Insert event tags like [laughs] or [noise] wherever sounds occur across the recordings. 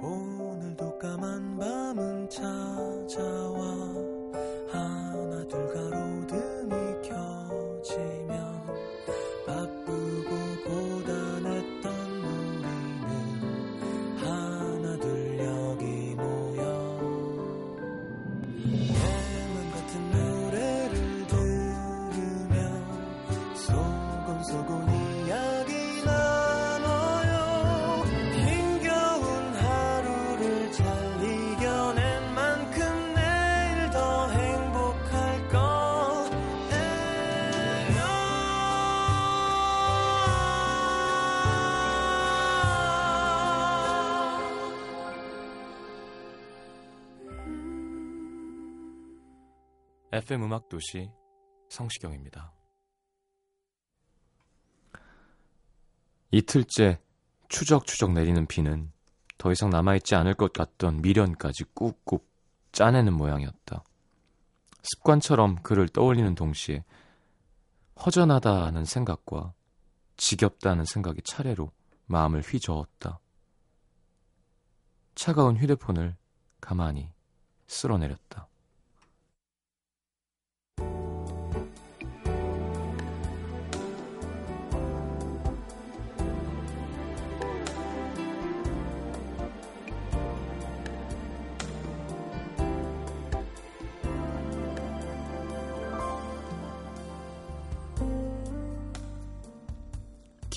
오늘도 까만 밤은 찾아와. 하나 둘 가로등 FM 음악 도시 성시경입니다. 이틀째 추적추적 내리는 비는 더 이상 남아있지 않을 것 같던 미련까지 꾹꾹 짜내는 모양이었다. 습관처럼 그를 떠올리는 동시에 허전하다는 생각과 지겹다는 생각이 차례로 마음을 휘저었다. 차가운 휴대폰을 가만히 쓸어내렸다.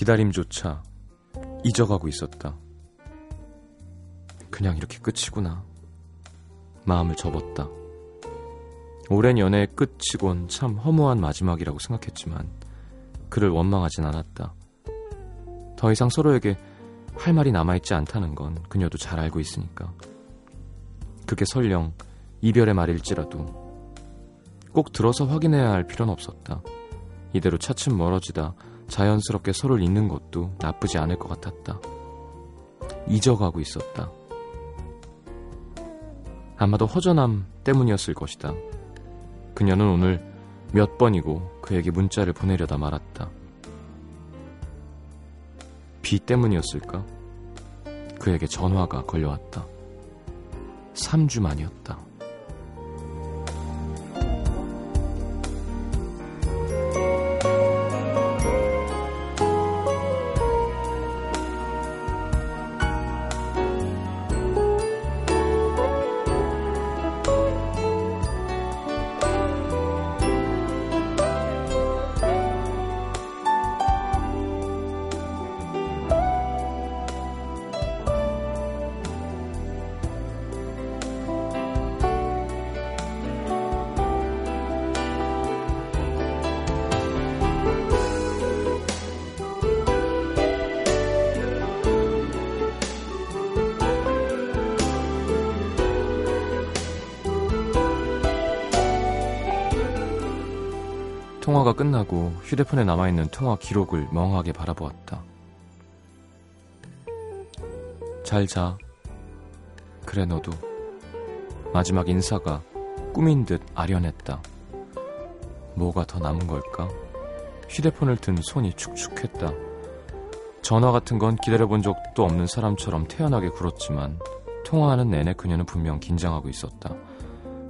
기다림조차 잊어가고 있었다. 그냥 이렇게 끝이구나. 마음을 접었다. 오랜 연애의 끝이곤 참 허무한 마지막이라고 생각했지만 그를 원망하진 않았다. 더 이상 서로에게 할 말이 남아있지 않다는 건 그녀도 잘 알고 있으니까. 그게 설령 이별의 말일지라도 꼭 들어서 확인해야 할 필요는 없었다. 이대로 차츰 멀어지다 자연스럽게 서로를 잊는 것도 나쁘지 않을 것 같았다. 잊어가고 있었다. 아마도 허전함 때문이었을 것이다. 그녀는 오늘 몇 번이고 그에게 문자를 보내려다 말았다. 비 때문이었을까? 그에게 전화가 걸려왔다. 3주 만이었다. 통화가 끝나고 휴대폰에 남아있는 통화 기록을 멍하게 바라보았다. 잘 자. 그래, 너도. 마지막 인사가 꿈인 듯 아련했다. 뭐가 더 남은 걸까? 휴대폰을 든 손이 축축했다. 전화 같은 건 기다려본 적도 없는 사람처럼 태연하게 굴었지만 통화하는 내내 그녀는 분명 긴장하고 있었다.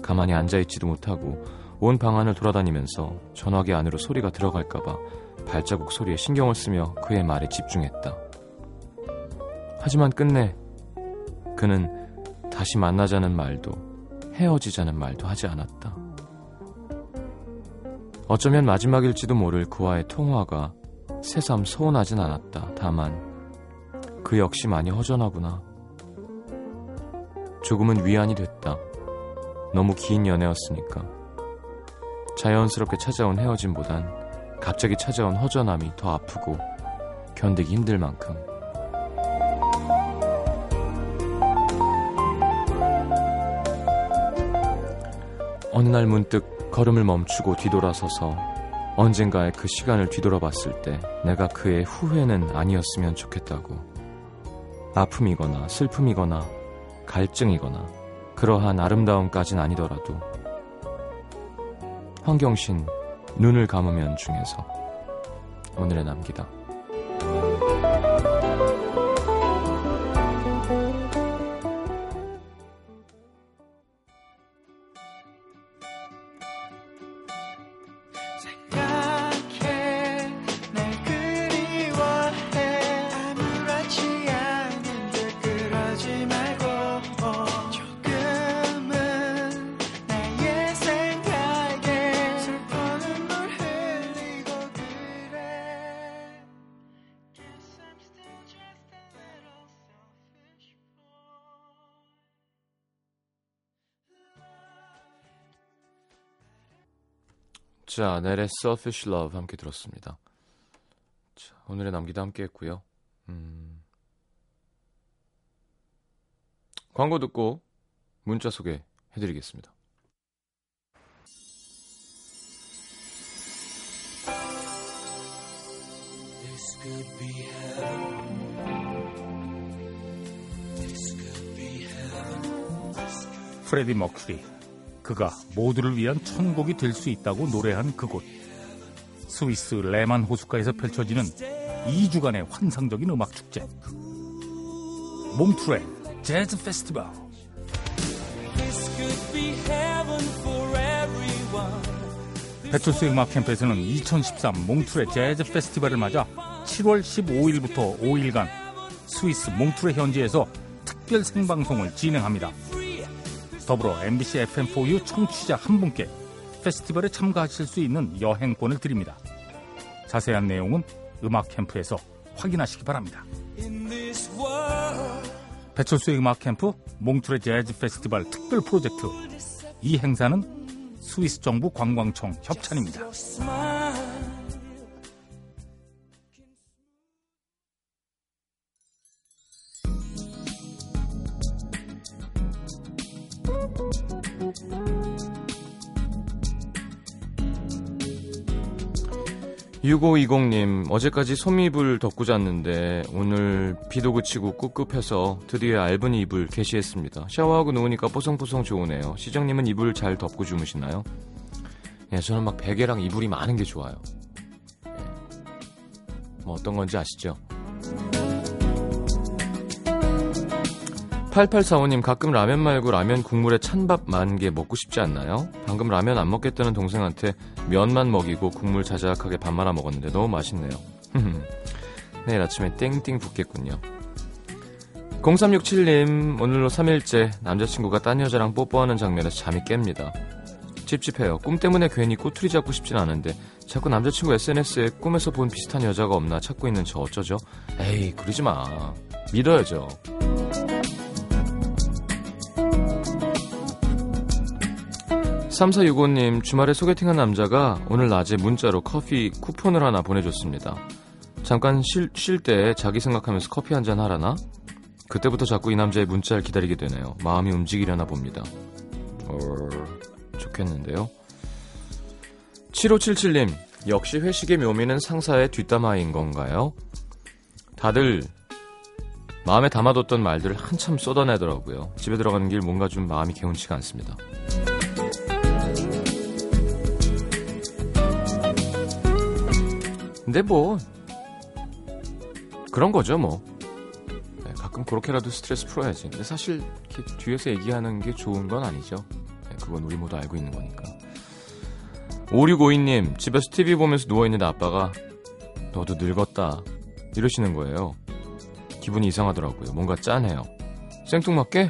가만히 앉아있지도 못하고 온 방안을 돌아다니면서 전화기 안으로 소리가 들어갈까봐 발자국 소리에 신경을 쓰며 그의 말에 집중했다. 하지만 끝내 그는 다시 만나자는 말도 헤어지자는 말도 하지 않았다. 어쩌면 마지막일지도 모를 그와의 통화가 새삼 서운하진 않았다. 다만 그 역시 많이 허전하구나. 조금은 위안이 됐다. 너무 긴 연애였으니까. 자연스럽게 찾아온 헤어짐보단 갑자기 찾아온 허전함이 더 아프고 견디기 힘들 만큼. 어느 날 문득 걸음을 멈추고 뒤돌아서서 언젠가의 그 시간을 뒤돌아봤을 때 내가 그의 후회는 아니었으면 좋겠다고. 아픔이거나 슬픔이거나 갈증이거나 그러한 아름다움까진 아니더라도 황경신 눈을 감으면 중에서 오늘의 남기다. 자, 넬의 Selfish Love 함께 들었습니다. 자, 오늘의 남기도 함께 했고요. 음... 광고 듣고 문자 소개해 드리겠습니다. Be heaven. 프레디 머큐리 그가 모두를 위한 천국이 될 수 있다고 노래한 그곳 스위스 레만 호숫가에서 펼쳐지는 2주간의 환상적인 음악 축제 몽트레 재즈 페스티벌 This could be heaven for everyone. 배철수 음악 캠프에서는 2013 몽트레 재즈 페스티벌을 맞아 7월 15일부터 5일간 스위스 몽트레 현지에서 특별 생방송을 진행합니다. 더불어 MBC FM4U 청취자 한 분께 페스티벌에 참가하실 수 있는 여행권을 드립니다. 자세한 내용은 음악 캠프에서 확인하시기 바랍니다. 배철수의 음악 캠프 몽트레 재즈 페스티벌 특별 프로젝트 이 행사는 스위스 정부 관광청 협찬입니다. (6520님) 어제까지 솜이불 덮고 잤는데 오늘 비도 그치고 꿉꿉해서 드디어 얇은 이불 개시했습니다 샤워하고 누우니까 뽀송뽀송 좋으네요 시정님은 이불 잘 덮고 주무시나요? 예, 저는 막 베개랑 이불이 많은 게 좋아요 예. 뭐 어떤 건지 아시죠? 8845님 가끔 라면 말고 라면 국물에 찬밥 만 개 먹고 싶지 않나요? 방금 라면 안 먹겠다는 동생한테 면만 먹이고 국물 자작하게 밥 말아 먹었는데 너무 맛있네요. [laughs] 내일 아침에 땡땡 붓겠군요. 0367님 오늘로 3일째 남자친구가 딴 여자랑 뽀뽀하는 장면에서 잠이 깹니다. 찝찝해요. 꿈 때문에 괜히 꼬투리 잡고 싶진 않은데 자꾸 남자친구 SNS에 꿈에서 본 비슷한 여자가 없나 찾고 있는 저 어쩌죠? 에이 그러지 마. 믿어야죠. 3465님, 주말에 소개팅한 남자가 오늘 낮에 문자로 커피 쿠폰을 하나 보내줬습니다. 잠깐 쉴 때 자기 생각하면서 커피 한 잔 하라나? 그때부터 자꾸 이 남자의 문자를 기다리게 되네요. 마음이 움직이려나 봅니다. 어, 좋겠는데요. 7577님, 역시 회식의 묘미는 상사의 뒷담화인 건가요? 다들 마음에 담아뒀던 말들을 한참 쏟아내더라고요. 집에 들어가는 길 뭔가 좀 마음이 개운치가 않습니다. 근데 뭐 그런 거죠 뭐. 네, 가끔 그렇게라도 스트레스 풀어야지. 근데 사실 이렇게 뒤에서 얘기하는 게 좋은 건 아니죠. 네, 그건 우리 모두 알고 있는 거니까. 5652님 집에서 TV 보면서 누워있는데 아빠가 너도 늙었다. 이러시는 거예요. 기분이 이상하더라고요. 뭔가 짠해요. 생뚱맞게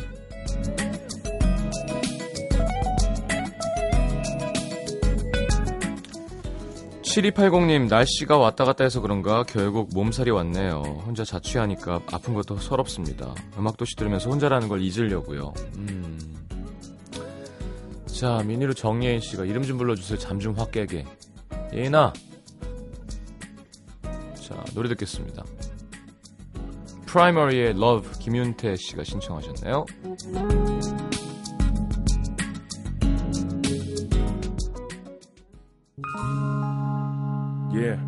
7280님, 날씨가 왔다 갔다 해서 그런가 결국 몸살이 왔네요. 혼자 자취하니까 아픈 것도 서럽습니다. 음악도시 들으면서 혼자라는 걸 잊으려고요. 음. 자, 미니로 정예인 씨가 이름 좀 불러주세요. 잠 좀 확 깨게. 예인아! 자, 노래 듣겠습니다. 프라이머리의 Love 김윤태 씨가 신청하셨네요. Yeah.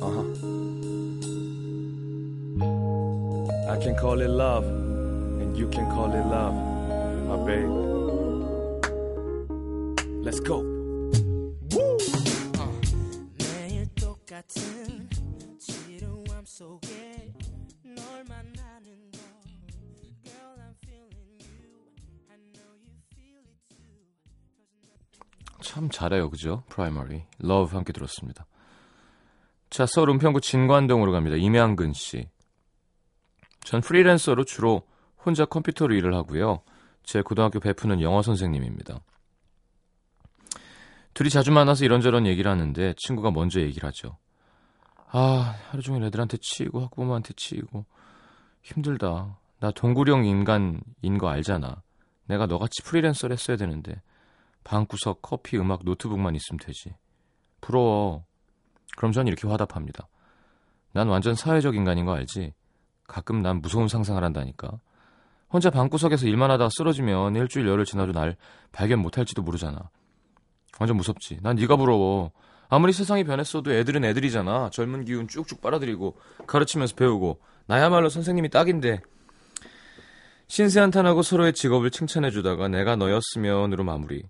Uh-huh. I can call it love, and you can call it love, my babe. Let's go. 잘해요, 그죠? 프라이머리. Love 함께 들었습니다. 자, 서울 은평구 진관동으로 갑니다. 임양근 씨. 전 프리랜서로 주로 혼자 컴퓨터로 일을 하고요. 제 고등학교 베프는 영어 선생님입니다. 둘이 자주 만나서 이런저런 얘기를 하는데 친구가 먼저 얘기를 하죠. 아, 하루 종일 애들한테 치이고 학부모한테 치이고 힘들다. 나 동굴형 인간인 거 알잖아. 내가 너같이 프리랜서를 했어야 되는데 방구석, 커피, 음악, 노트북만 있으면 되지. 부러워. 그럼 전 이렇게 화답합니다. 난 완전 사회적 인간인 거 알지? 가끔 난 무서운 상상을 한다니까. 혼자 방구석에서 일만 하다가 쓰러지면 일주일 열흘 지나도 날 발견 못할지도 모르잖아. 완전 무섭지. 난 네가 부러워. 아무리 세상이 변했어도 애들은 애들이잖아. 젊은 기운 쭉쭉 빨아들이고 가르치면서 배우고 나야말로 선생님이 딱인데 신세한탄하고 서로의 직업을 칭찬해주다가 내가 너였으면으로 마무리.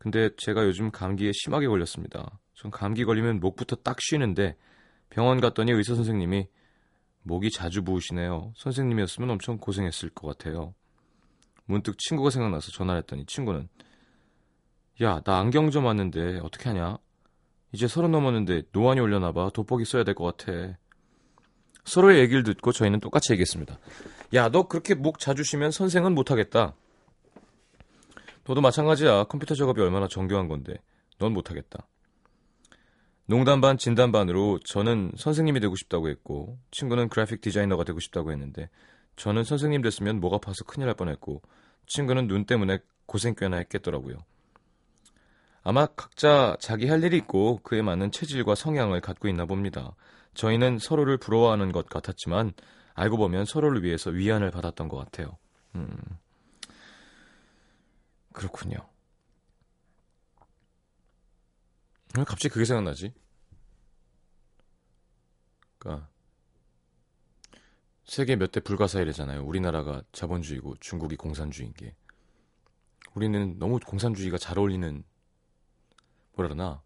근데 제가 요즘 감기에 심하게 걸렸습니다. 전 감기 걸리면 목부터 딱 쉬는데 병원 갔더니 의사 선생님이 목이 자주 부으시네요. 선생님이었으면 엄청 고생했을 것 같아요. 문득 친구가 생각나서 전화를 했더니 친구는 야, 나 안경 좀 왔는데 어떻게 하냐? 이제 서른 넘었는데 노안이 올려나 봐. 돋보기 써야 될 것 같아. 서로의 얘기를 듣고 저희는 똑같이 얘기했습니다. 야, 너 그렇게 목 자주 쉬면 선생은 못하겠다. 너도 마찬가지야. 컴퓨터 작업이 얼마나 정교한 건데. 넌 못하겠다. 농담 반 진담 반으로 저는 선생님이 되고 싶다고 했고 친구는 그래픽 디자이너가 되고 싶다고 했는데 저는 선생님 됐으면 목 아파서 큰일 날 뻔했고 친구는 눈 때문에 고생 꽤나 했겠더라고요. 아마 각자 자기 할 일이 있고 그에 맞는 체질과 성향을 갖고 있나 봅니다. 저희는 서로를 부러워하는 것 같았지만 알고 보면 서로를 위해서 위안을 받았던 것 같아요. 음. 그렇군요. 왜 갑자기 그게 생각나지? 그니까 세계 몇 대 불가사의래잖아요. 우리나라가 자본주의고 중국이 공산주의인 게. 우리는 너무 공산주의가 잘 어울리는 뭐라 그러나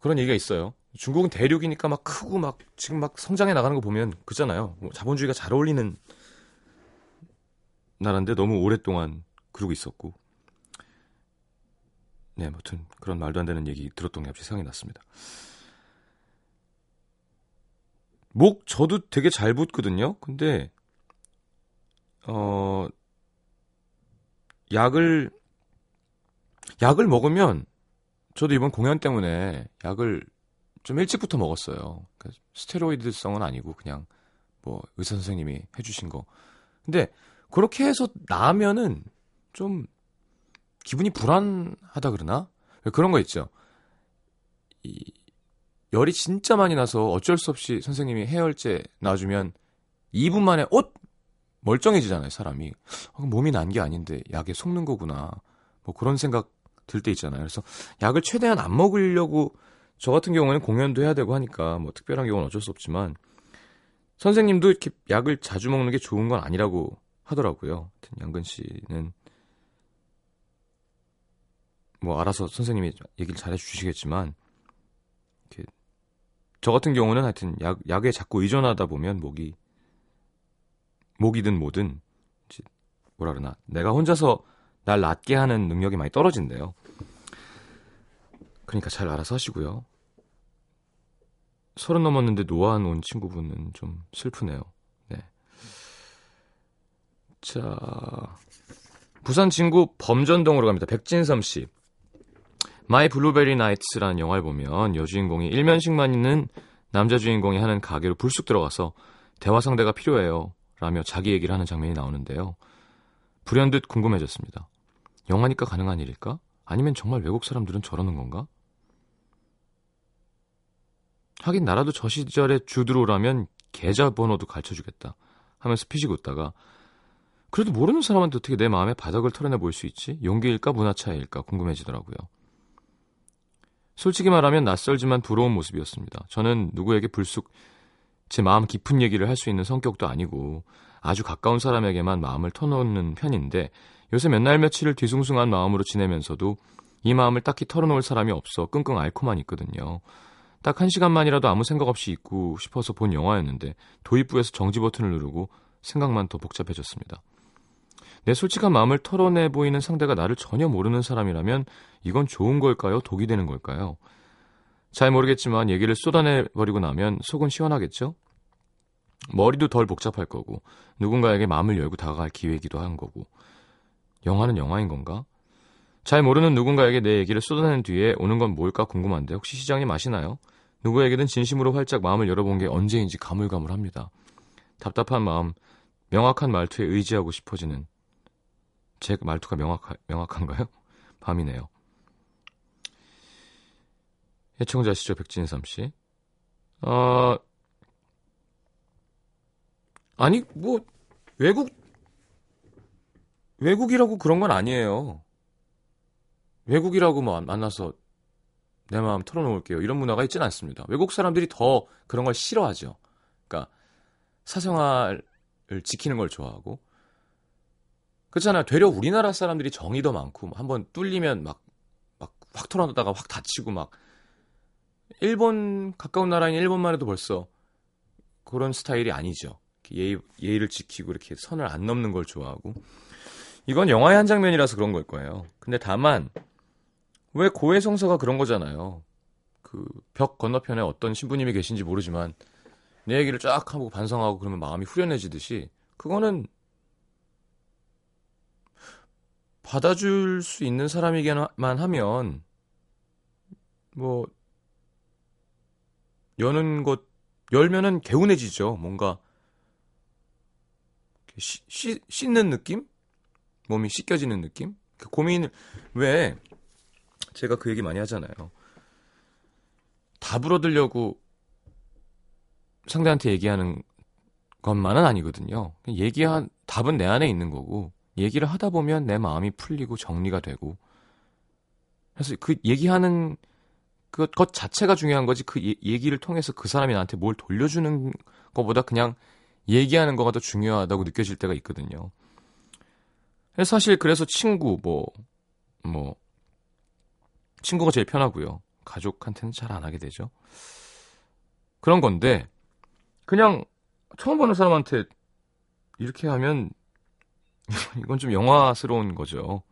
그런 얘기가 있어요. 중국은 대륙이니까 막 크고 막 지금 막 성장해 나가는 거 보면 그잖아요. 뭐 자본주의가 잘 어울리는 나라인데 너무 오랫동안 그러고 있었고. 네, 아무튼 그런 말도 안 되는 얘기 들었던 게 갑자기 생각이 났습니다. 목 저도 되게 잘 붙거든요. 근데 어 약을 약을 먹으면 저도 이번 공연 때문에 약을 좀 일찍부터 먹었어요. 그러니까 스테로이드성은 아니고 그냥 뭐 의사 선생님이 해주신 거. 근데 그렇게 해서 나면은 좀 기분이 불안하다 그러나? 그런 거 있죠. 이 열이 진짜 많이 나서 어쩔 수 없이 선생님이 해열제 놔주면 2분 만에 옷 멀쩡해지잖아요 사람이. 어, 몸이 난 게 아닌데 약에 속는 거구나. 뭐 그런 생각 들 때 있잖아요. 그래서 약을 최대한 안 먹으려고 저 같은 경우는 공연도 해야 되고 하니까 뭐 특별한 경우는 어쩔 수 없지만 선생님도 이렇게 약을 자주 먹는 게 좋은 건 아니라고 하더라고요. 양근 씨는 뭐 알아서 선생님이 얘기를 잘해 주시겠지만 저 같은 경우는 하여튼 약 약에 자꾸 의존하다 보면 목이 목이든 뭐든 뭐라 그러나 내가 혼자서 날 낫게 하는 능력이 많이 떨어진대요. 그러니까 잘 알아서 하시고요. 서른 넘었는데 노안 온 친구분은 좀 슬프네요. 네. 자, 부산 진구 범전동으로 갑니다. 백진섬 씨. My Blueberry Nights라는 영화를 보면 여주인공이 일면식만 있는 남자 주인공이 하는 가게로 불쑥 들어가서 대화 상대가 필요해요. 라며 자기 얘기를 하는 장면이 나오는데요. 불현듯 궁금해졌습니다. 영화니까 가능한 일일까? 아니면 정말 외국 사람들은 저러는 건가? 하긴 나라도 저 시절에 주드로라면 계좌번호도 가르쳐주겠다 하면서 피식 웃다가 그래도 모르는 사람한테 어떻게 내 마음의 바닥을 털어내 볼 수 있지? 용기일까 문화 차이일까 궁금해지더라고요. 솔직히 말하면 낯설지만 부러운 모습이었습니다. 저는 누구에게 불쑥 제 마음 깊은 얘기를 할 수 있는 성격도 아니고 아주 가까운 사람에게만 마음을 터놓는 편인데 요새 몇 날 며칠을 뒤숭숭한 마음으로 지내면서도 이 마음을 딱히 털어놓을 사람이 없어 끙끙 앓고만 있거든요. 딱 한 시간만이라도 아무 생각 없이 있고 싶어서 본 영화였는데 도입부에서 정지 버튼을 누르고 생각만 더 복잡해졌습니다. 내 솔직한 마음을 털어내 보이는 상대가 나를 전혀 모르는 사람이라면 이건 좋은 걸까요? 독이 되는 걸까요? 잘 모르겠지만 얘기를 쏟아내 버리고 나면 속은 시원하겠죠? 머리도 덜 복잡할 거고 누군가에게 마음을 열고 다가갈 기회이기도 한 거고 영화는 영화인 건가? 잘 모르는 누군가에게 내 얘기를 쏟아낸 뒤에 오는 건 뭘까 궁금한데 혹시 시장이 마시나요? 누구에게든 진심으로 활짝 마음을 열어본 게 언제인지 가물가물합니다. 답답한 마음, 명확한 말투에 의지하고 싶어지는 제 말투가 명확하, 명확한가요? [laughs] 밤이네요. 애청자시죠, 백진삼 씨. 어, 아니, 뭐, 외국, 외국이라고 그런 건 아니에요. 외국이라고 뭐 만나서 내 마음 털어놓을게요. 이런 문화가 있지는 않습니다. 외국 사람들이 더 그런 걸 싫어하죠. 그러니까 사생활을 지키는 걸 좋아하고 그렇잖아요. 되려 우리나라 사람들이 정이 더 많고 한번 뚫리면 막 막 확 털어놓다가 확 다치고 막 일본 가까운 나라인 일본만 해도 벌써 그런 스타일이 아니죠. 예의, 예의를 지키고 이렇게 선을 안 넘는 걸 좋아하고 이건 영화의 한 장면이라서 그런 걸 거예요. 근데 다만 왜 고해성사가 그런 거잖아요. 그 벽 건너편에 어떤 신부님이 계신지 모르지만 내 얘기를 쫙 하고 반성하고 그러면 마음이 후련해지듯이 그거는 받아줄 수 있는 사람이게만 하면 뭐 여는 것 열면은 개운해지죠. 뭔가 시, 시, 씻는 느낌? 몸이 씻겨지는 느낌? 그 고민을 왜 제가 그 얘기 많이 하잖아요. 답을 얻으려고 상대한테 얘기하는 것만은 아니거든요. 얘기한 답은 내 안에 있는 거고 얘기를 하다 보면 내 마음이 풀리고 정리가 되고 그래서 그 얘기하는 그 것 자체가 중요한 거지 그 예, 얘기를 통해서 그 사람이 나한테 뭘 돌려주는 것보다 그냥 얘기하는 거가 더 중요하다고 느껴질 때가 있거든요. 사실 그래서 친구 뭐뭐 뭐 친구가 제일 편하고요. 가족한테는 잘 안 하게 되죠. 그런 건데 그냥 처음 보는 사람한테 이렇게 하면 [laughs] 이건 좀 영화스러운 거죠.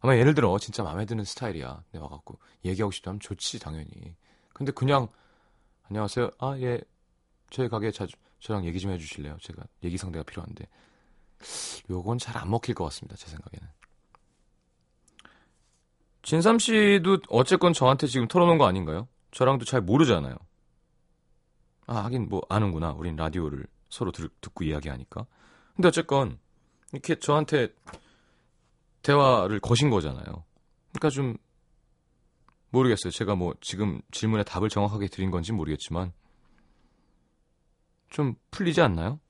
아마 예를 들어 진짜 마음에 드는 스타일이야. 내가 와갖고 얘기하고 싶다면 좋지 당연히. 근데 그냥 안녕하세요. 아 예. 저희 가게 자주 저랑 얘기 좀 해주실래요? 제가 얘기 상대가 필요한데. 요건 잘 안 먹힐 것 같습니다. 제 생각에는. 진삼 씨도 어쨌건 저한테 지금 털어놓은 거 아닌가요? 저랑도 잘 모르잖아요. 아, 하긴 뭐 아는구나. 우린 라디오를 서로 들, 듣고 이야기하니까. 근데 어쨌건 이렇게 저한테 대화를 거신 거잖아요. 그러니까 좀 모르겠어요. 제가 뭐 지금 질문에 답을 정확하게 드린 건지 모르겠지만 좀 풀리지 않나요?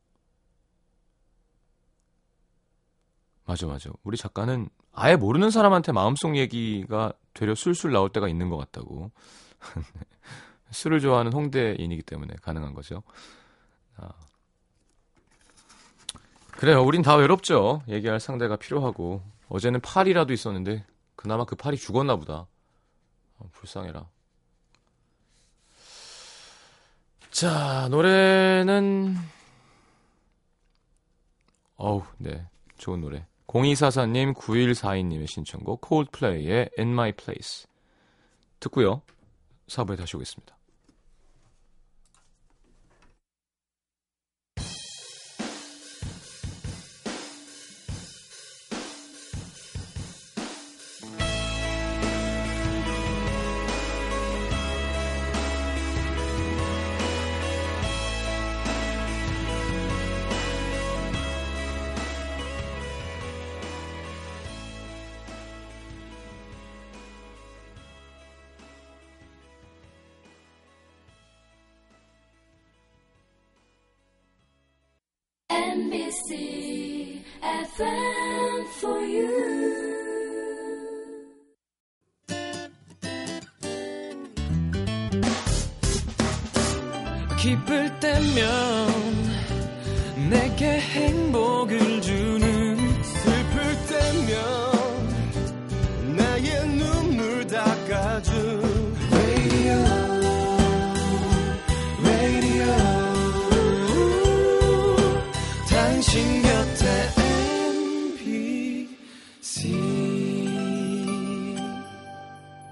맞아, 맞아. 우리 작가는 아예 모르는 사람한테 마음속 얘기가 되려 술술 나올 때가 있는 것 같다고. [laughs] 술을 좋아하는 홍대인이기 때문에 가능한 거죠. 아. 그래요. 우린 다 외롭죠. 얘기할 상대가 필요하고. 어제는 팔이라도 있었는데 그나마 그 팔이 죽었나 보다. 아, 불쌍해라. 자, 노래는 어우, 네. 좋은 노래. 0244님, 9142님의 신청곡 콜드플레이의 In My Place 듣고요. 4부에 다시 오겠습니다. NBC FM for you. 기쁠 때면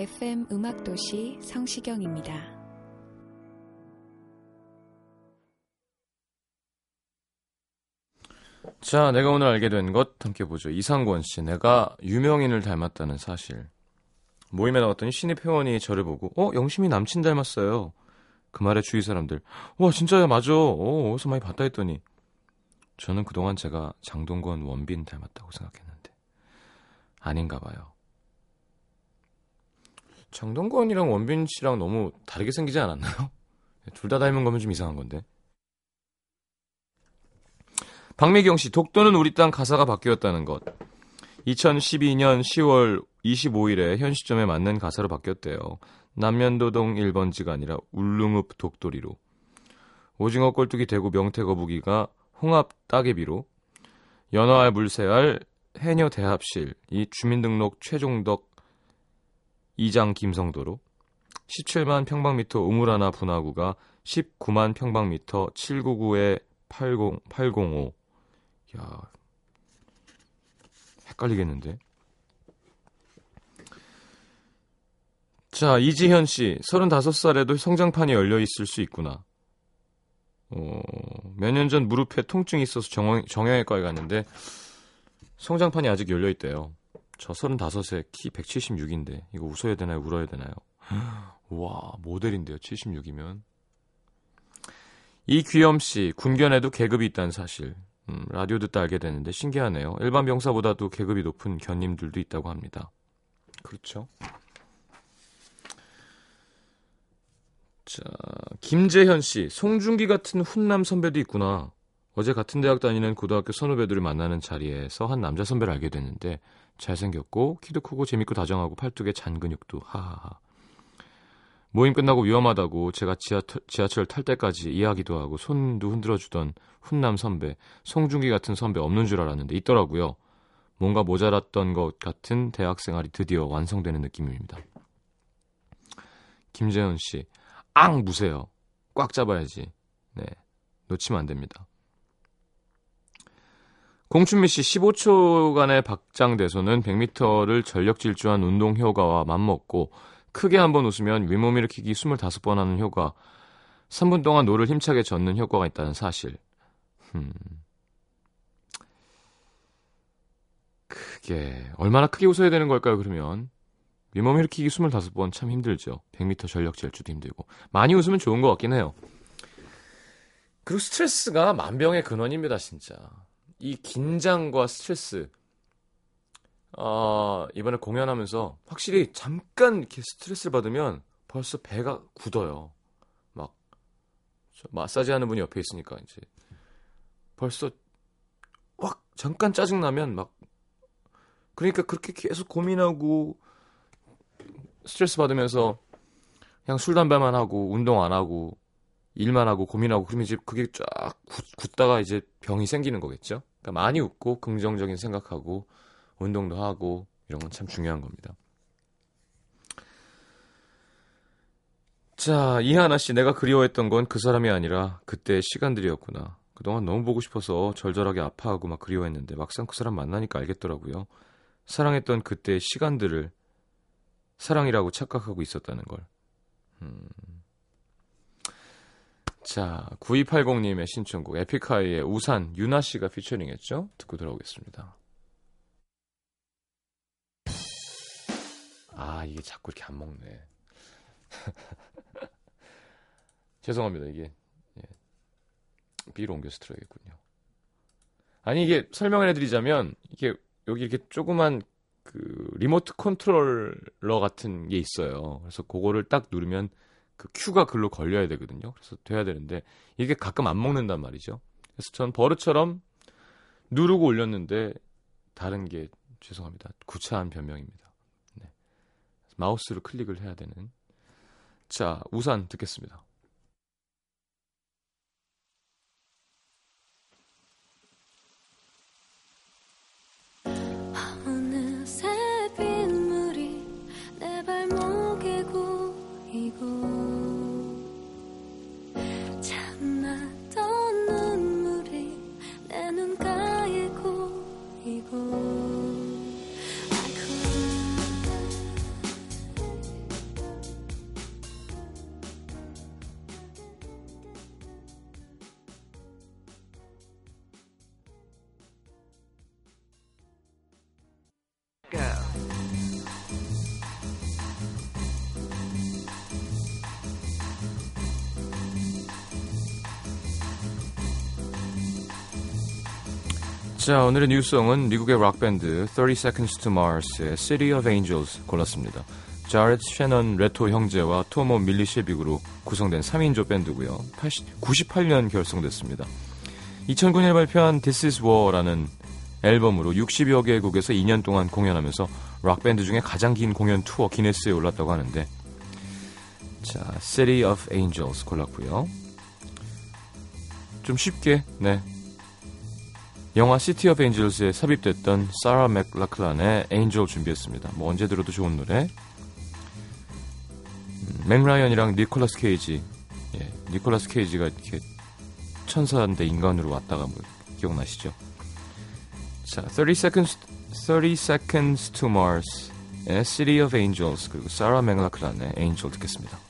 FM 음악도시 성시경입니다. 자, 내가 오늘 알게 된 것 함께 보죠. 이상권 씨, 내가 유명인을 닮았다는 사실. 모임에 나왔더니 신입 회원이 저를 보고, 어, 영심이 남친 닮았어요. 그 말에 주위 사람들, 와, 진짜야, 맞아. 어, 어디서 많이 봤다 했더니, 저는 그동안 제가 장동건 원빈 닮았다고 생각했는데, 아닌가 봐요. 장동건이랑 원빈 씨랑 너무 다르게 생기지 않았나요? [laughs] 둘 다 닮은 거면 좀 이상한 건데. 박미경 씨, 독도는 우리 땅 가사가 바뀌었다는 것. 2012년 10월 25일에 현 시점에 맞는 가사로 바뀌었대요. 남면도동 1번지가 아니라 울릉읍 독도리로. 오징어 꼴뚜기 대구 명태 거북이가 홍합 따개비로. 연어알 물새알 해녀 대합실 이 주민등록 최종덕 2장 김성도로. 17만 평방미터 우물하나 분화구가 19만 평방미터 799에 80, 805. 야, 헷갈리겠는데. 자, 이지현 씨, 35살에도 성장판이 열려 있을 수 있구나. 어, 몇 년 전 무릎에 통증이 있어서 정, 정형외과에 갔는데 성장판이 아직 열려 있대요. 저 35세 키 176인데 이거 웃어야 되나요? 울어야 되나요? [gasps] 와, 모델인데요. 76이면. 이귀염 씨, 군견에도 계급이 있다는 사실. 음, 라디오 듣다 알게 됐는데 신기하네요. 일반 병사보다도 계급이 높은 견님들도 있다고 합니다. 그렇죠. 자, 김재현 씨, 송중기 같은 훈남 선배도 있구나. 어제 같은 대학 다니는 고등학교 선후배들을 만나는 자리에서 한 남자 선배를 알게 됐는데 잘생겼고 키도 크고 재밌고 다정하고 팔뚝에 잔 근육도 하하하. 모임 끝나고 위험하다고 제가 지하, 지하철 탈 때까지 이야기도 하고 손도 흔들어주던 훈남 선배, 송중기 같은 선배 없는 줄 알았는데 있더라고요. 뭔가 모자랐던 것 같은 대학 생활이 드디어 완성되는 느낌입니다. 김재현 씨, 앙 무세요. 꽉 잡아야지. 네, 놓치면 안 됩니다. 공춘미 씨 15초간의 박장대소는 100m를 전력 질주한 운동 효과와 맞먹고 크게 한 번 웃으면 윗몸 일으키기 25번 하는 효과, 3분 동안 노를 힘차게 젓는 효과가 있다는 사실. 음. 크게 얼마나 크게 웃어야 되는 걸까요? 그러면 윗몸 일으키기 25번 참 힘들죠. 100m 전력 질주도 힘들고 많이 웃으면 좋은 것 같긴 해요. 그리고 스트레스가 만병의 근원입니다, 진짜. 이 긴장과 스트레스. 어, 이번에 공연하면서 확실히 잠깐 이렇게 스트레스를 받으면 벌써 배가 굳어요. 막 마사지 하는 분이 옆에 있으니까 이제 벌써 확 잠깐 짜증 나면 막 그러니까 그렇게 계속 고민하고 스트레스 받으면서 그냥 술 담배만 하고 운동 안 하고 일만 하고 고민하고 그러면 이제 그게 쫙 굳, 다가 이제 병이 생기는 거겠죠. 그러니까 많이 웃고 긍정적인 생각하고 운동도 하고 이런 건 참 중요한 겁니다. 자, 이하나 씨, 내가 그리워했던 건 그 사람이 아니라 그때의 시간들이었구나. 그동안 너무 보고 싶어서 절절하게 아파하고 막 그리워했는데 막상 그 사람 만나니까 알겠더라고요. 사랑했던 그때의 시간들을 사랑이라고 착각하고 있었다는 걸. 음. 자, 9280님의 신청곡 에픽하이의 우산 유나 씨가 피처링했죠? 듣고 들어오겠습니다. 아, 이게 자꾸 이렇게 안 먹네. [laughs] 죄송합니다. 이게 예. B로 옮겨서 들어야겠군요. 아니 이게 설명을 해드리자면 이게 여기 이렇게 조그만 그 remote controller 같은 게 있어요. 그래서 그거를 딱 누르면 그 큐가 글로 걸려야 되거든요. 그래서 돼야 되는데 이게 가끔 안 먹는단 말이죠. 그래서 전 버릇처럼 누르고 올렸는데 다른 게 죄송합니다. 구차한 변명입니다. 네. 마우스로 클릭을 해야 되는. 자, 우산 듣겠습니다. 자, 오늘의 뉴스송은 미국의 락밴드 30 Seconds to Mars의 City of Angels 골랐습니다. 자렛 셰넌 레토 형제와 토모 밀리셰빅으로 구성된 3인조 밴드고요. 80, 98년 결성됐습니다. 2009년에 발표한 This is War라는 앨범으로 60여 개국에서 2년 동안 공연하면서 락밴드 중에 가장 긴 공연 투어 기네스에 올랐다고 하는데 자, City of Angels 골랐고요. 좀 쉽게 네 영화 City of Angels에 삽입됐던 사라 맥라클란의 Angel 준비했습니다. 뭐 언제 들어도 좋은 노래. 음, 멕 라이언이랑 니콜라스 케이지. 예, 니콜라스 케이지가 이렇게 천사인데 인간으로 왔다가 뭐 기억나시죠? 자, 30 seconds 30 seconds to Mars의 City of Angels 그리고 사라 맥라클란의 Angel 듣겠습니다.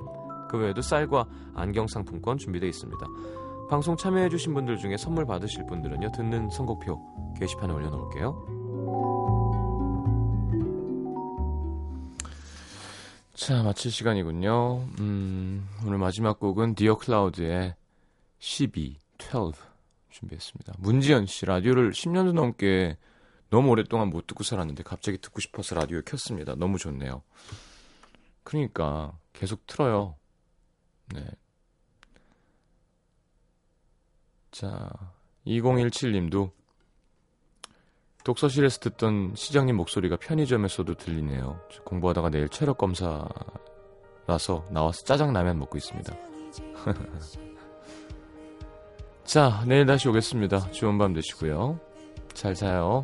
그 외에도 쌀과 안경 상품권 준비되어 있습니다. 방송 참여해주신 분들 중에 선물 받으실 분들은요, 듣는 선곡표 게시판에 올려놓을게요. 자, 마칠 시간이군요. 음, 오늘 마지막 곡은 디어 클라우드의 12, 12 준비했습니다. 문지연 씨, 라디오를 10년도 넘게 너무 오랫동안 못 듣고 살았는데 갑자기 듣고 싶어서 라디오에 켰습니다. 너무 좋네요. 그러니까 계속 틀어요. 네. 자, 2017님도 독서실에서 듣던 시장님 목소리가 편의점에서도 들리네요. 저 공부하다가 내일 체력 검사라서 나와서 짜장라면 먹고 있습니다. [laughs] 자, 내일 다시 오겠습니다. 좋은 밤 되시고요. 잘 자요.